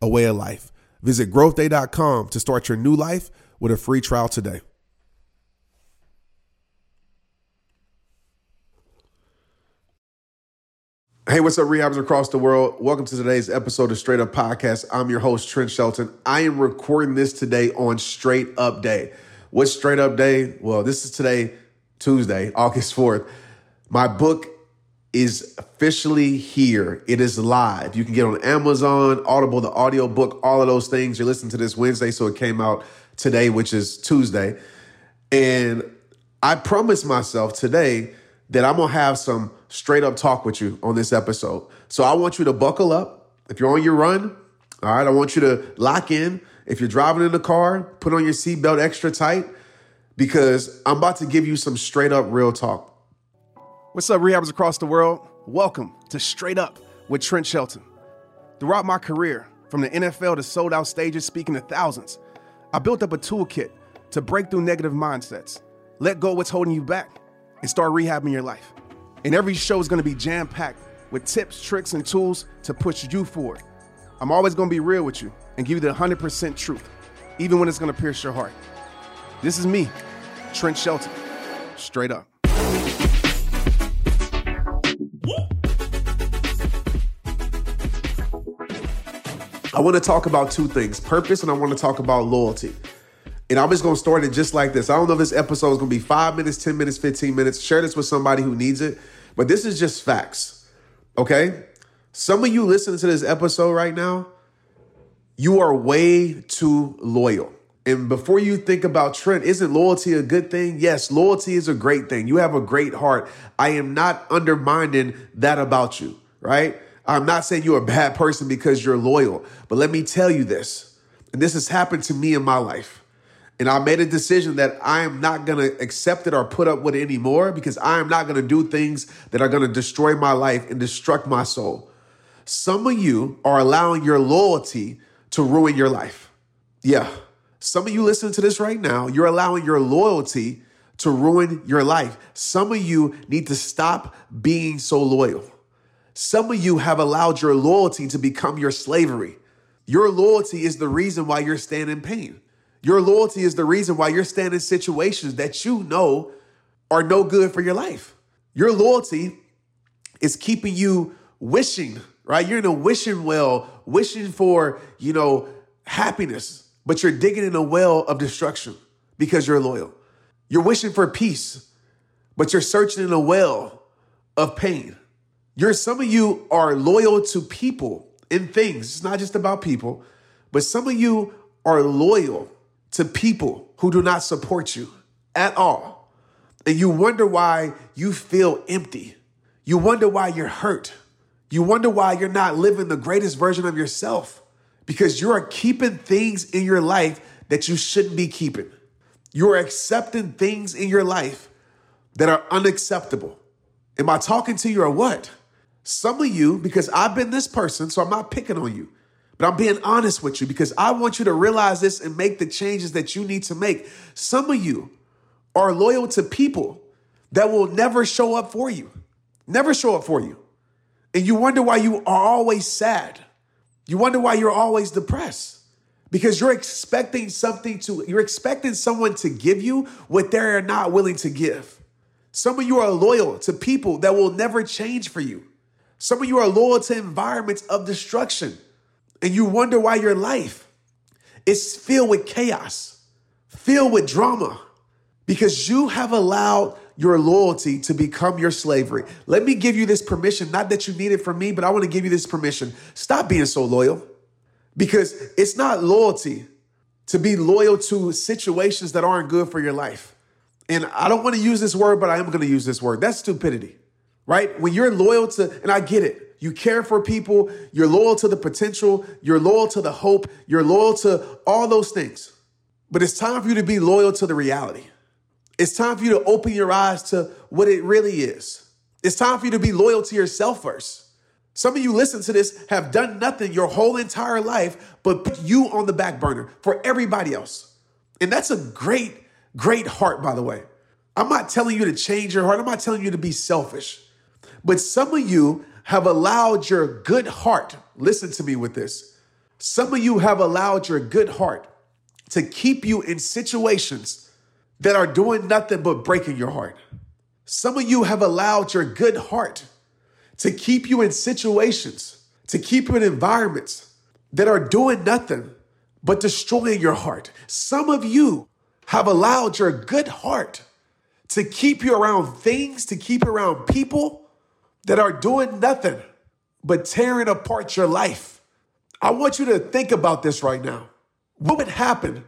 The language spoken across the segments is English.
a way of life. Visit growthday.com to start your new life with a free trial today. Hey, what's up, rehabs across the world? Welcome to today's episode of Straight Up Podcast. I'm your host, Trent Shelton. I am recording this today on Straight Up Day. What's Straight Up Day? Well, this is today, Tuesday, August 4th. My book is officially here. It is live. You can get on Amazon, Audible, the audio book, all of those things. You're listening to this Wednesday, so it came out today, which is Tuesday. And I promised myself today that I'm gonna have some straight up talk with you on this episode. So I want you to buckle up. If you're on your run, all right, I want you to lock in. If you're driving in the car, put on your seatbelt extra tight because I'm about to give you some straight up real talk. What's up, rehabbers across the world? Welcome to Straight Up with Trent Shelton. Throughout my career, from the NFL to sold out stages speaking to thousands, I built up a toolkit to break through negative mindsets, let go what's holding you back, and start rehabbing your life. And every show is gonna be jam packed with tips, tricks, and tools to push you forward. I'm always gonna be real with you and give you the 100% truth, even when it's gonna pierce your heart. This is me, Trent Shelton, straight up. I want to talk about two things purpose, and I want to talk about loyalty. And I'm just going to start it just like this. I don't know if this episode is going to be five minutes, 10 minutes, 15 minutes. Share this with somebody who needs it. But this is just facts. Okay? Some of you listening to this episode right now, you are way too loyal. And before you think about Trent, isn't loyalty a good thing? Yes, loyalty is a great thing. You have a great heart. I am not undermining that about you, right? I'm not saying you're a bad person because you're loyal, but let me tell you this, and this has happened to me in my life. And I made a decision that I am not going to accept it or put up with it anymore because I am not going to do things that are going to destroy my life and destruct my soul. Some of you are allowing your loyalty to ruin your life. Yeah. Some of you listening to this right now, you're allowing your loyalty to ruin your life. Some of you need to stop being so loyal. Some of you have allowed your loyalty to become your slavery. Your loyalty is the reason why you're staying in pain. Your loyalty is the reason why you're staying in situations that you know are no good for your life. Your loyalty is keeping you wishing, right? You're in a wishing well, wishing for, you know, happiness, but you're digging in a well of destruction because you're loyal. You're wishing for peace, but you're searching in a well of pain. You're some of you are loyal to people and things. It's not just about people, but some of you are loyal to people who do not support you at all. And you wonder why you feel empty. You wonder why you're hurt. You wonder why you're not living the greatest version of yourself because you are keeping things in your life that you shouldn't be keeping. You're accepting things in your life that are unacceptable. Am I talking to you or what? Some of you, because I've been this person, so I'm not picking on you, but I'm being honest with you because I want you to realize this and make the changes that you need to make. Some of you are loyal to people that will never show up for you, never show up for you. And you wonder why you are always sad. You wonder why you're always depressed because you're expecting something to, you're expecting someone to give you what they're not willing to give. Some of you are loyal to people that will never change for you. Some of you are loyal to environments of destruction, and you wonder why your life is filled with chaos, filled with drama, because you have allowed your loyalty to become your slavery. Let me give you this permission, not that you need it from me, but I want to give you this permission. Stop being so loyal because it's not loyalty to be loyal to situations that aren't good for your life. And I don't want to use this word, but I am going to use this word. That's stupidity right? When you're loyal to, and I get it, you care for people, you're loyal to the potential, you're loyal to the hope, you're loyal to all those things. But it's time for you to be loyal to the reality. It's time for you to open your eyes to what it really is. It's time for you to be loyal to yourself first. Some of you listen to this have done nothing your whole entire life but put you on the back burner for everybody else. And that's a great, great heart, by the way. I'm not telling you to change your heart. I'm not telling you to be selfish. But some of you have allowed your good heart, listen to me with this. Some of you have allowed your good heart to keep you in situations that are doing nothing but breaking your heart. Some of you have allowed your good heart to keep you in situations, to keep you in environments that are doing nothing but destroying your heart. Some of you have allowed your good heart to keep you around things, to keep you around people that are doing nothing but tearing apart your life. I want you to think about this right now. What would happen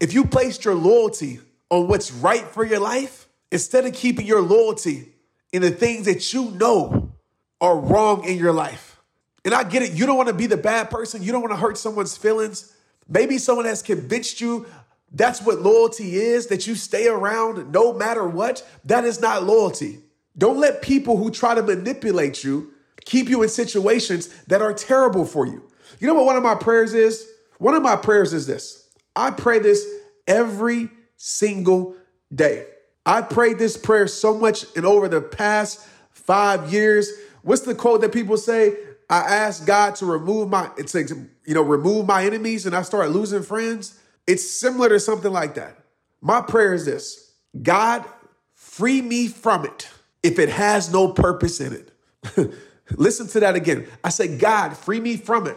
if you placed your loyalty on what's right for your life instead of keeping your loyalty in the things that you know are wrong in your life? And I get it. You don't want to be the bad person. You don't want to hurt someone's feelings. Maybe someone has convinced you that's what loyalty is, that you stay around no matter what. That is not loyalty. Don't let people who try to manipulate you keep you in situations that are terrible for you. You know what one of my prayers is? One of my prayers is this I pray this every single day. I prayed this prayer so much and over the past five years. What's the quote that people say? I asked God to remove my, it's like, you know, remove my enemies and I start losing friends. It's similar to something like that. My prayer is this God, free me from it if it has no purpose in it. Listen to that again. I say, God, free me from it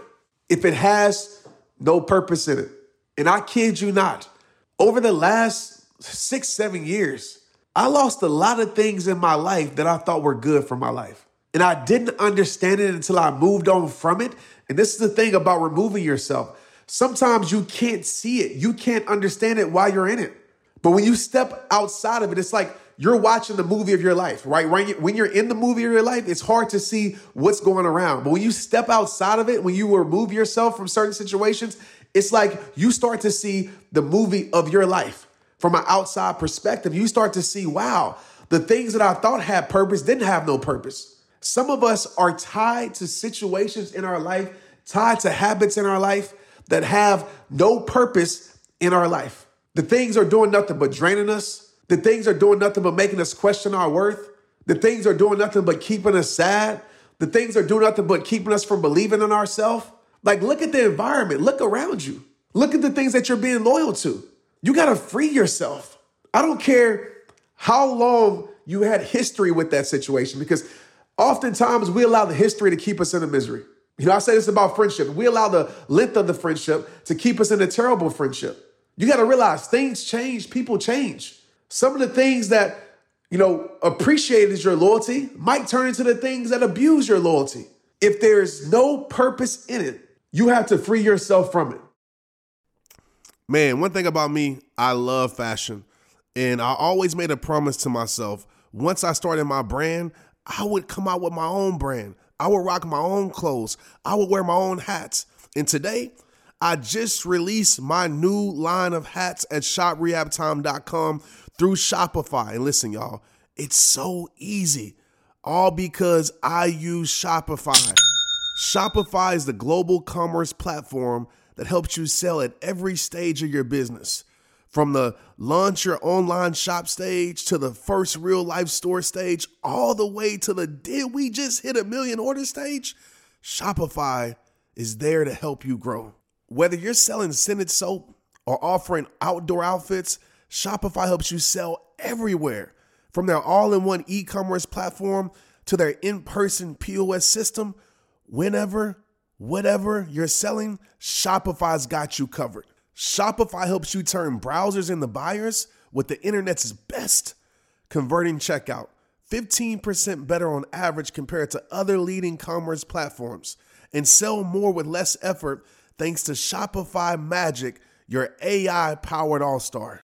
if it has no purpose in it. And I kid you not, over the last six, seven years, I lost a lot of things in my life that I thought were good for my life. And I didn't understand it until I moved on from it. And this is the thing about removing yourself. Sometimes you can't see it, you can't understand it while you're in it. But when you step outside of it, it's like you're watching the movie of your life, right? When you're in the movie of your life, it's hard to see what's going around. But when you step outside of it, when you remove yourself from certain situations, it's like you start to see the movie of your life from an outside perspective. You start to see, wow, the things that I thought had purpose didn't have no purpose. Some of us are tied to situations in our life, tied to habits in our life that have no purpose in our life. The things are doing nothing but draining us. The things are doing nothing but making us question our worth. The things are doing nothing but keeping us sad. The things are doing nothing but keeping us from believing in ourselves. Like, look at the environment, look around you. Look at the things that you're being loyal to. You got to free yourself. I don't care how long you had history with that situation because oftentimes we allow the history to keep us in a misery. You know, I say this about friendship. We allow the length of the friendship to keep us in a terrible friendship. You got to realize things change, people change. Some of the things that, you know, appreciated your loyalty might turn into the things that abuse your loyalty. If there's no purpose in it, you have to free yourself from it. Man, one thing about me, I love fashion. And I always made a promise to myself once I started my brand, I would come out with my own brand. I would rock my own clothes. I would wear my own hats. And today, I just released my new line of hats at shoprehabtime.com through Shopify. And listen, y'all, it's so easy. All because I use Shopify. Shopify is the global commerce platform that helps you sell at every stage of your business. From the launch your online shop stage to the first real life store stage, all the way to the did we just hit a million order stage? Shopify is there to help you grow. Whether you're selling scented soap or offering outdoor outfits, Shopify helps you sell everywhere. From their all in one e commerce platform to their in person POS system, whenever, whatever you're selling, Shopify's got you covered. Shopify helps you turn browsers into buyers with the internet's best converting checkout. 15% better on average compared to other leading commerce platforms. And sell more with less effort thanks to Shopify Magic, your AI powered all star.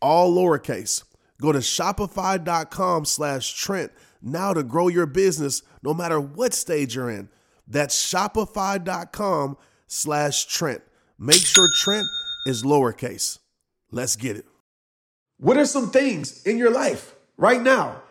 all lowercase. Go to shopify.com slash Trent now to grow your business no matter what stage you're in. That's shopify.com slash Trent. Make sure Trent is lowercase. Let's get it. What are some things in your life right now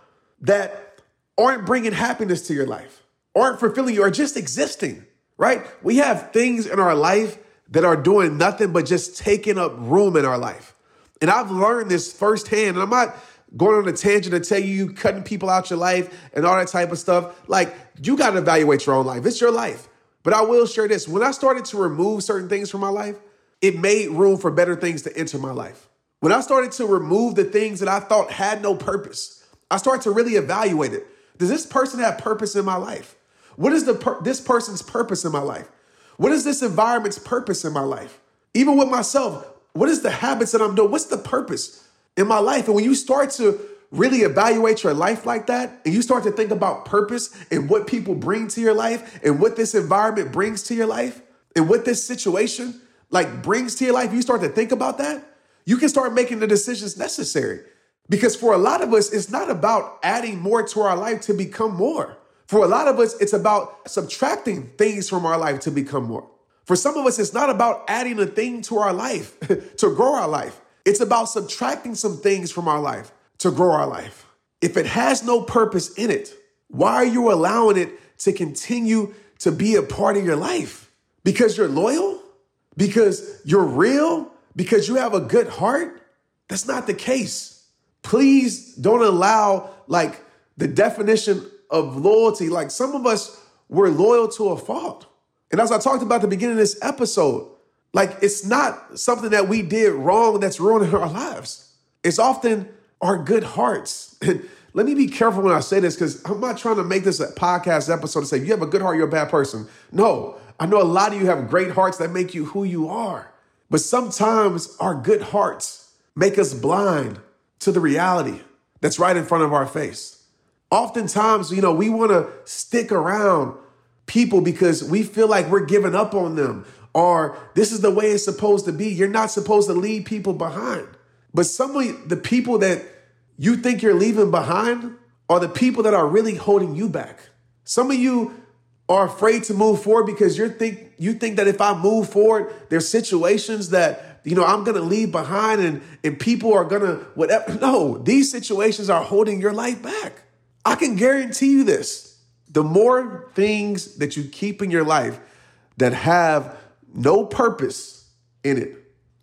that aren't bringing happiness to your life, aren't fulfilling you, or just existing, right? We have things in our life that are doing nothing but just taking up room in our life. And I've learned this firsthand. And I'm not going on a tangent to tell you you cutting people out your life and all that type of stuff. Like you got to evaluate your own life. It's your life. But I will share this. When I started to remove certain things from my life, it made room for better things to enter my life. When I started to remove the things that I thought had no purpose, I started to really evaluate it. Does this person have purpose in my life? What is the per- this person's purpose in my life? What is this environment's purpose in my life? Even with myself, what is the habits that I'm doing? What's the purpose in my life? And when you start to really evaluate your life like that, and you start to think about purpose and what people bring to your life and what this environment brings to your life and what this situation like brings to your life, you start to think about that, you can start making the decisions necessary. Because for a lot of us, it's not about adding more to our life to become more. For a lot of us, it's about subtracting things from our life to become more. For some of us, it's not about adding a thing to our life to grow our life. It's about subtracting some things from our life to grow our life. If it has no purpose in it, why are you allowing it to continue to be a part of your life? Because you're loyal? Because you're real? Because you have a good heart? That's not the case. Please don't allow like the definition of loyalty. Like some of us were loyal to a fault. And as I talked about at the beginning of this episode, like it's not something that we did wrong that's ruining our lives. It's often our good hearts. Let me be careful when I say this because I'm not trying to make this a podcast episode to say, you have a good heart, you're a bad person. No, I know a lot of you have great hearts that make you who you are. But sometimes our good hearts make us blind to the reality that's right in front of our face. Oftentimes, you know, we want to stick around people because we feel like we're giving up on them or this is the way it's supposed to be. You're not supposed to leave people behind. But some of the people that you think you're leaving behind are the people that are really holding you back. Some of you are afraid to move forward because you think you think that if I move forward, there's situations that you know I'm gonna leave behind and and people are gonna whatever. No, these situations are holding your life back. I can guarantee you this the more things that you keep in your life that have no purpose in it,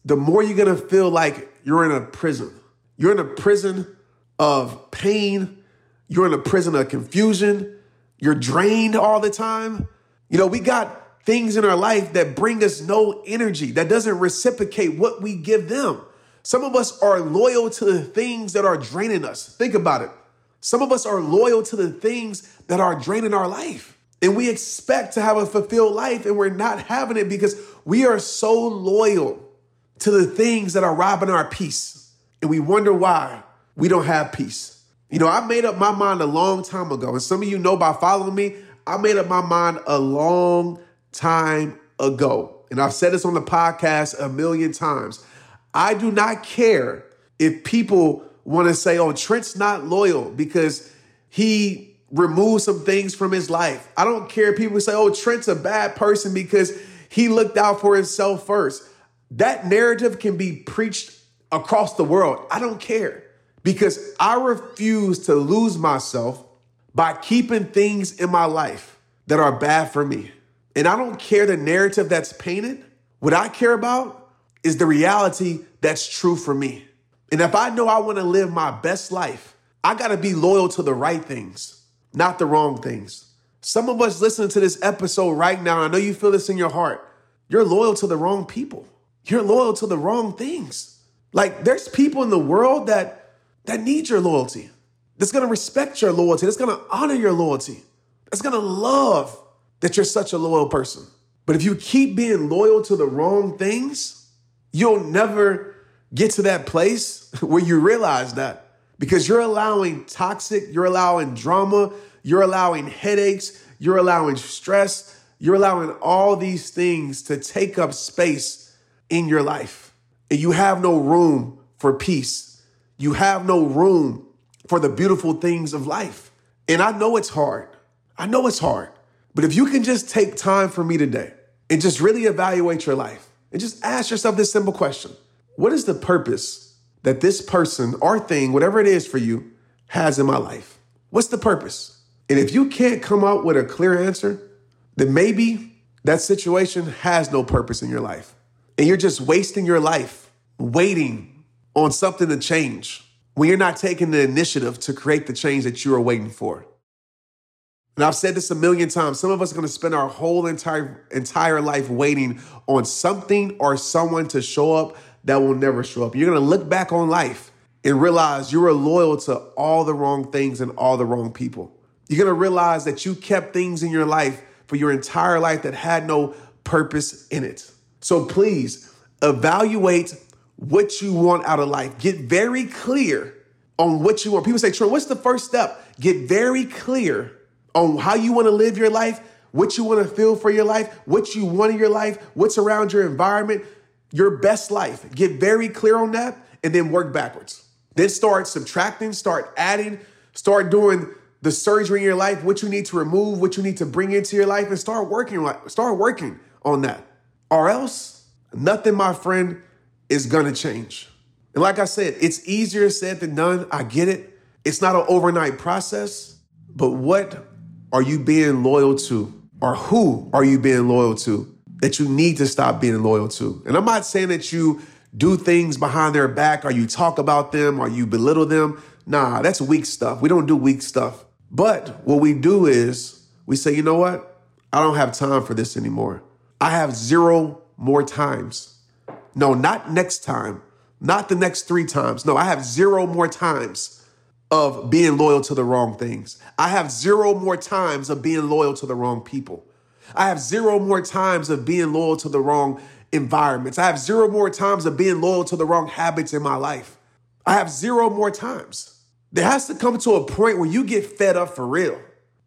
the more you're gonna feel like you're in a prison. You're in a prison of pain. You're in a prison of confusion. You're drained all the time. You know, we got things in our life that bring us no energy, that doesn't reciprocate what we give them. Some of us are loyal to the things that are draining us. Think about it. Some of us are loyal to the things that are draining our life. And we expect to have a fulfilled life, and we're not having it because we are so loyal to the things that are robbing our peace. And we wonder why we don't have peace. You know, I made up my mind a long time ago. And some of you know by following me, I made up my mind a long time ago. And I've said this on the podcast a million times. I do not care if people want to say, oh, Trent's not loyal because he removed some things from his life. I don't care if people say, oh, Trent's a bad person because he looked out for himself first. That narrative can be preached across the world. I don't care. because I refuse to lose myself by keeping things in my life that are bad for me. And I don't care the narrative that's painted. What I care about is the reality that's true for me. And if I know I want to live my best life, I got to be loyal to the right things, not the wrong things. Some of us listening to this episode right now, I know you feel this in your heart. You're loyal to the wrong people. You're loyal to the wrong things. Like there's people in the world that that need your loyalty. That's going to respect your loyalty. That's going to honor your loyalty. That's going to love that you're such a loyal person. But if you keep being loyal to the wrong things, you'll never get to that place where you realize that because you're allowing toxic, you're allowing drama, you're allowing headaches, you're allowing stress, you're allowing all these things to take up space in your life. And you have no room for peace. You have no room for the beautiful things of life. And I know it's hard. I know it's hard. But if you can just take time for me today and just really evaluate your life and just ask yourself this simple question What is the purpose that this person or thing, whatever it is for you, has in my life? What's the purpose? And if you can't come out with a clear answer, then maybe that situation has no purpose in your life. And you're just wasting your life waiting on something to change when you're not taking the initiative to create the change that you are waiting for. And I've said this a million times. Some of us are going to spend our whole entire entire life waiting on something or someone to show up that will never show up. You're going to look back on life and realize you were loyal to all the wrong things and all the wrong people. You're going to realize that you kept things in your life for your entire life that had no purpose in it. So please evaluate what you want out of life. Get very clear on what you want. People say, Trent, what's the first step? Get very clear on how you want to live your life, what you want to feel for your life, what you want in your life, what's around your environment, your best life. Get very clear on that and then work backwards. Then start subtracting, start adding, start doing the surgery in your life, what you need to remove, what you need to bring into your life, and start working, start working on that. Or else, nothing, my friend, is gonna change. And like I said, it's easier said than done. I get it. It's not an overnight process, but what are you being loyal to? Or who are you being loyal to that you need to stop being loyal to? And I'm not saying that you do things behind their back or you talk about them or you belittle them. Nah, that's weak stuff. We don't do weak stuff. But what we do is we say, you know what? I don't have time for this anymore. I have zero more times. No, not next time, not the next three times. No, I have zero more times of being loyal to the wrong things. I have zero more times of being loyal to the wrong people. I have zero more times of being loyal to the wrong environments. I have zero more times of being loyal to the wrong habits in my life. I have zero more times. There has to come to a point where you get fed up for real.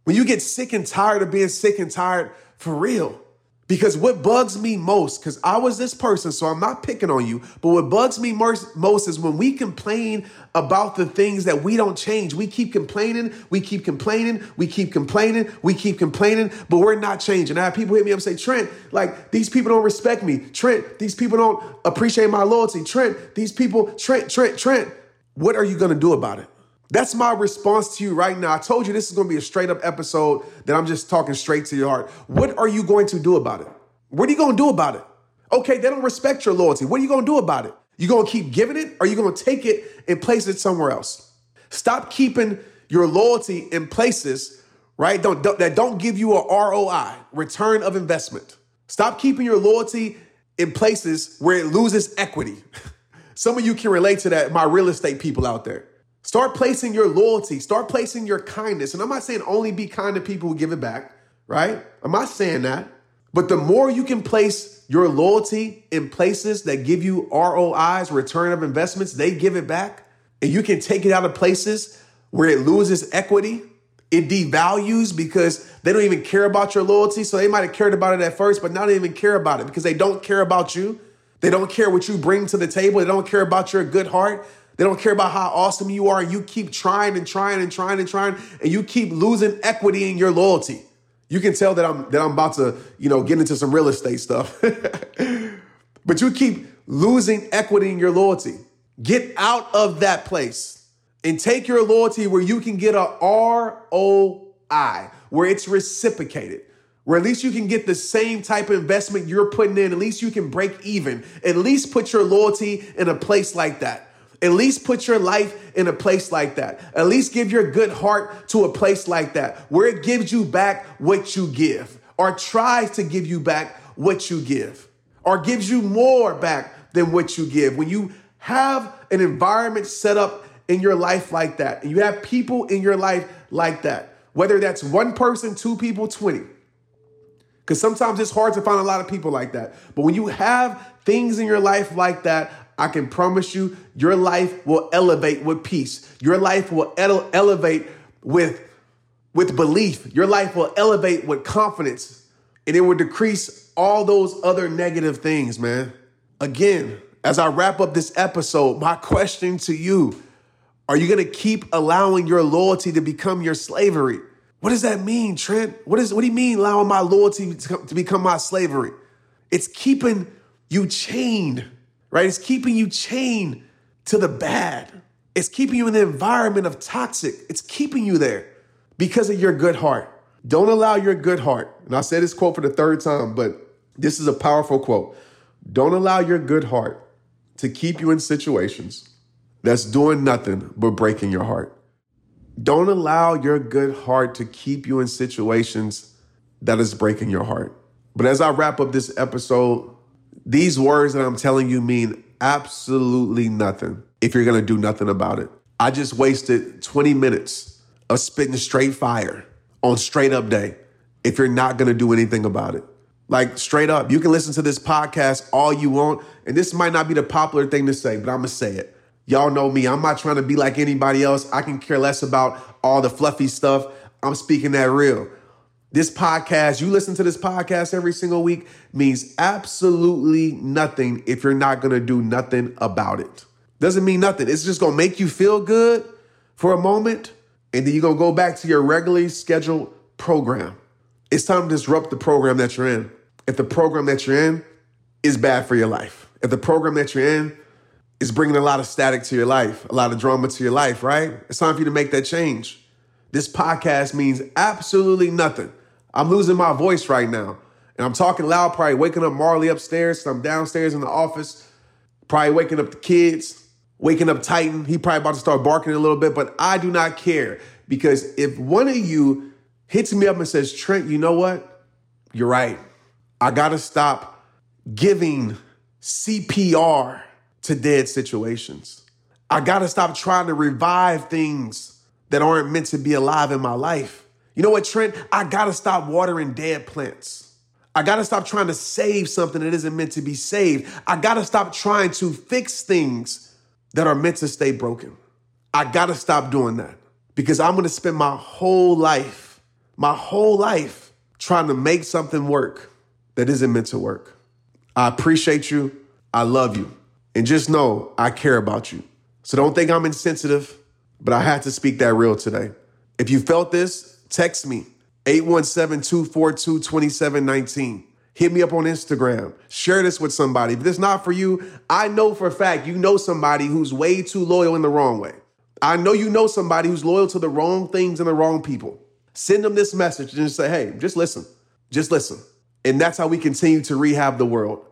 When you get sick and tired of being sick and tired for real. Because what bugs me most, because I was this person, so I'm not picking on you, but what bugs me most is when we complain about the things that we don't change. We keep complaining, we keep complaining, we keep complaining, we keep complaining, but we're not changing. I have people hit me up and say, Trent, like these people don't respect me. Trent, these people don't appreciate my loyalty. Trent, these people, Trent, Trent, Trent. What are you gonna do about it? That's my response to you right now. I told you this is going to be a straight up episode that I'm just talking straight to your heart. What are you going to do about it? What are you going to do about it? Okay, they don't respect your loyalty. What are you going to do about it? You going to keep giving it or you going to take it and place it somewhere else? Stop keeping your loyalty in places, right, don't, don't, that don't give you a ROI, return of investment. Stop keeping your loyalty in places where it loses equity. Some of you can relate to that, my real estate people out there. Start placing your loyalty, start placing your kindness. And I'm not saying only be kind to people who give it back, right? I'm not saying that. But the more you can place your loyalty in places that give you ROIs, return of investments, they give it back, and you can take it out of places where it loses equity, it devalues because they don't even care about your loyalty. So they might have cared about it at first, but not even care about it because they don't care about you. They don't care what you bring to the table. They don't care about your good heart. They don't care about how awesome you are. You keep trying and trying and trying and trying, and you keep losing equity in your loyalty. You can tell that I'm that I'm about to, you know, get into some real estate stuff. but you keep losing equity in your loyalty. Get out of that place. and take your loyalty where you can get a ROI, where it's reciprocated, where at least you can get the same type of investment you're putting in. At least you can break even. At least put your loyalty in a place like that. At least put your life in a place like that. At least give your good heart to a place like that where it gives you back what you give or tries to give you back what you give or gives you more back than what you give. When you have an environment set up in your life like that, and you have people in your life like that, whether that's one person, two people, 20. Because sometimes it's hard to find a lot of people like that. But when you have things in your life like that, I can promise you, your life will elevate with peace. Your life will ele- elevate with, with belief. Your life will elevate with confidence. And it will decrease all those other negative things, man. Again, as I wrap up this episode, my question to you are you going to keep allowing your loyalty to become your slavery? What does that mean, Trent? What, is, what do you mean allowing my loyalty to, to become my slavery? It's keeping you chained, right? It's keeping you chained to the bad. It's keeping you in the environment of toxic. It's keeping you there because of your good heart. Don't allow your good heart, and I say this quote for the third time, but this is a powerful quote. Don't allow your good heart to keep you in situations that's doing nothing but breaking your heart. Don't allow your good heart to keep you in situations that is breaking your heart. But as I wrap up this episode, these words that I'm telling you mean absolutely nothing if you're gonna do nothing about it. I just wasted 20 minutes of spitting straight fire on straight up day if you're not gonna do anything about it. Like straight up, you can listen to this podcast all you want, and this might not be the popular thing to say, but I'm gonna say it. Y'all know me. I'm not trying to be like anybody else. I can care less about all the fluffy stuff. I'm speaking that real. This podcast, you listen to this podcast every single week, means absolutely nothing if you're not gonna do nothing about it. Doesn't mean nothing. It's just gonna make you feel good for a moment, and then you're gonna go back to your regularly scheduled program. It's time to disrupt the program that you're in. If the program that you're in is bad for your life, if the program that you're in is bringing a lot of static to your life, a lot of drama to your life, right? It's time for you to make that change. This podcast means absolutely nothing. I'm losing my voice right now. And I'm talking loud, probably waking up Marley upstairs. So I'm downstairs in the office, probably waking up the kids, waking up Titan. He probably about to start barking a little bit, but I do not care because if one of you hits me up and says, Trent, you know what? You're right. I got to stop giving CPR to dead situations. I got to stop trying to revive things that aren't meant to be alive in my life. You know what, Trent? I got to stop watering dead plants. I got to stop trying to save something that isn't meant to be saved. I got to stop trying to fix things that are meant to stay broken. I got to stop doing that because I'm to spend my whole life, my whole life trying to make something work that isn't meant to work. I appreciate you. I love you. And just know I care about you. So don't think I'm insensitive, but I had to speak that real today. If you felt this, text me 817 242 2719. Hit me up on Instagram. Share this with somebody. If it's not for you, I know for a fact you know somebody who's way too loyal in the wrong way. I know you know somebody who's loyal to the wrong things and the wrong people. Send them this message and just say, hey, just listen. Just listen. And that's how we continue to rehab the world.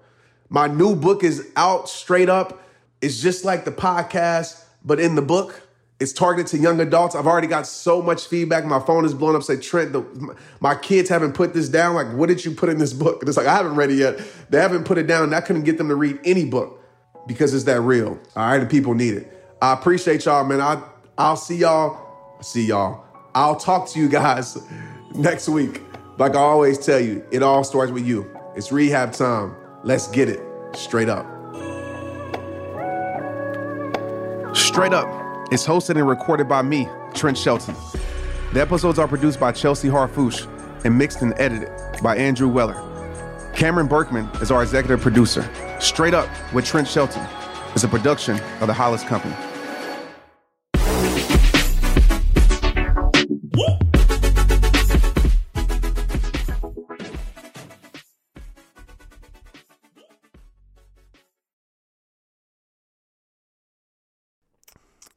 My new book is out straight up. It's just like the podcast, but in the book, it's targeted to young adults. I've already got so much feedback. My phone is blowing up. Say, Trent, the, my kids haven't put this down. Like, what did you put in this book? And it's like, I haven't read it yet. They haven't put it down. I couldn't get them to read any book because it's that real. All right, and people need it. I appreciate y'all, man. I, I'll see y'all. See y'all. I'll talk to you guys next week. Like I always tell you, it all starts with you. It's rehab time. Let's get it straight up. Straight Up is hosted and recorded by me, Trent Shelton. The episodes are produced by Chelsea Harfouche and mixed and edited by Andrew Weller. Cameron Berkman is our executive producer. Straight Up with Trent Shelton is a production of the Hollis Company.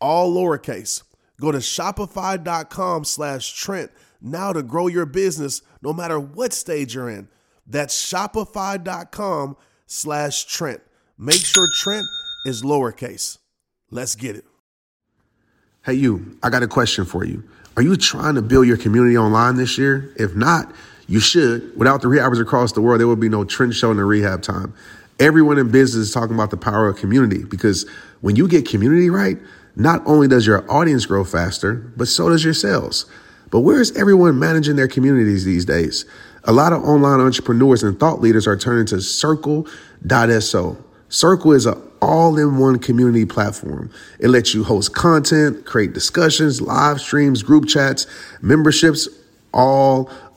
all lowercase. Go to shopify.com slash Trent now to grow your business no matter what stage you're in. That's shopify.com slash Trent. Make sure Trent is lowercase. Let's get it. Hey, you, I got a question for you. Are you trying to build your community online this year? If not, you should. Without the rehabbers across the world, there would be no Trent Shelton the rehab time. Everyone in business is talking about the power of community because when you get community right, not only does your audience grow faster, but so does your sales. But where is everyone managing their communities these days? A lot of online entrepreneurs and thought leaders are turning to circle.so. Circle is an all in one community platform. It lets you host content, create discussions, live streams, group chats, memberships, all